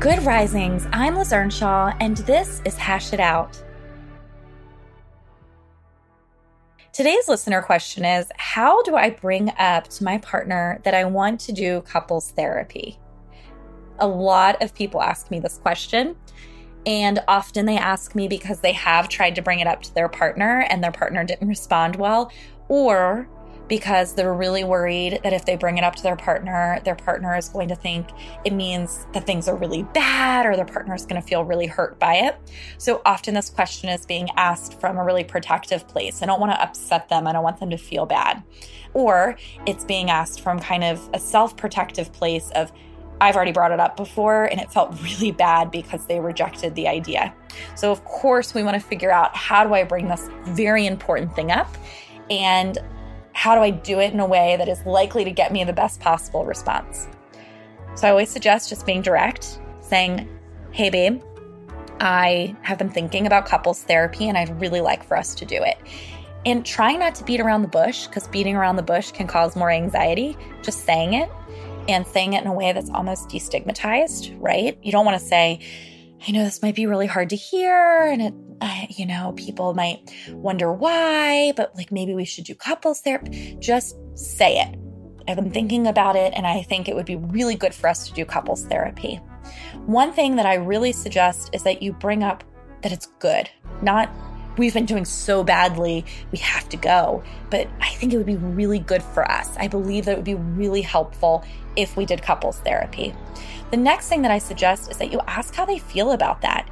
Good Risings. I'm Liz Earnshaw, and this is Hash It Out. Today's listener question is How do I bring up to my partner that I want to do couples therapy? A lot of people ask me this question, and often they ask me because they have tried to bring it up to their partner and their partner didn't respond well, or because they're really worried that if they bring it up to their partner, their partner is going to think it means that things are really bad or their partner is going to feel really hurt by it. So often this question is being asked from a really protective place. I don't want to upset them, I don't want them to feel bad. Or it's being asked from kind of a self protective place of, I've already brought it up before and it felt really bad because they rejected the idea. So, of course, we want to figure out how do I bring this very important thing up and how do I do it in a way that is likely to get me the best possible response? So I always suggest just being direct, saying, Hey, babe, I have been thinking about couples therapy and I'd really like for us to do it. And trying not to beat around the bush because beating around the bush can cause more anxiety. Just saying it and saying it in a way that's almost destigmatized, right? You don't want to say, I know this might be really hard to hear and it you know, people might wonder why, but like maybe we should do couples therapy. Just say it. I've been thinking about it, and I think it would be really good for us to do couples therapy. One thing that I really suggest is that you bring up that it's good, not we've been doing so badly, we have to go. But I think it would be really good for us. I believe that it would be really helpful if we did couples therapy. The next thing that I suggest is that you ask how they feel about that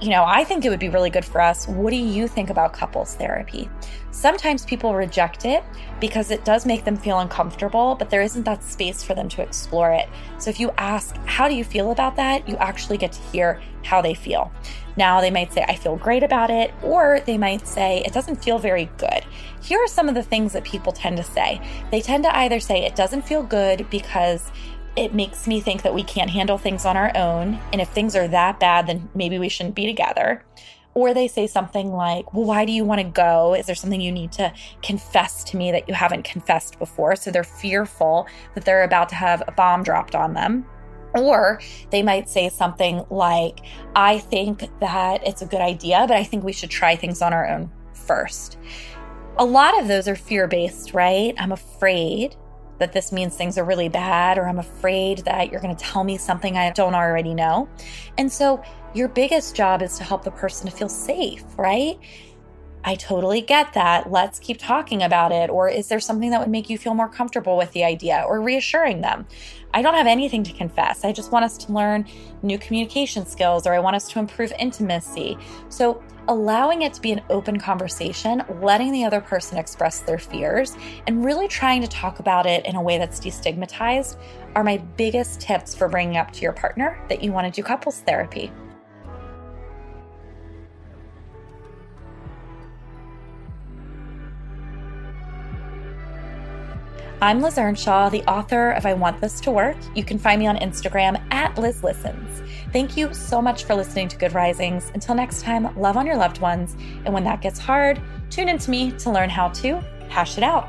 you know, I think it would be really good for us. What do you think about couples therapy? Sometimes people reject it because it does make them feel uncomfortable, but there isn't that space for them to explore it. So if you ask, How do you feel about that? you actually get to hear how they feel. Now, they might say, I feel great about it, or they might say, It doesn't feel very good. Here are some of the things that people tend to say. They tend to either say, It doesn't feel good because it makes me think that we can't handle things on our own. And if things are that bad, then maybe we shouldn't be together. Or they say something like, Well, why do you want to go? Is there something you need to confess to me that you haven't confessed before? So they're fearful that they're about to have a bomb dropped on them. Or they might say something like, I think that it's a good idea, but I think we should try things on our own first. A lot of those are fear based, right? I'm afraid that this means things are really bad, or I'm afraid that you're going to tell me something I don't already know. And so, your biggest job is to help the person to feel safe, right? I totally get that. Let's keep talking about it. Or is there something that would make you feel more comfortable with the idea or reassuring them? I don't have anything to confess. I just want us to learn new communication skills or I want us to improve intimacy. So, allowing it to be an open conversation, letting the other person express their fears, and really trying to talk about it in a way that's destigmatized are my biggest tips for bringing up to your partner that you want to do couples therapy. I'm Liz Earnshaw, the author of I Want This to Work. You can find me on Instagram at Liz Listens. Thank you so much for listening to Good Risings. Until next time, love on your loved ones. And when that gets hard, tune in to me to learn how to hash it out.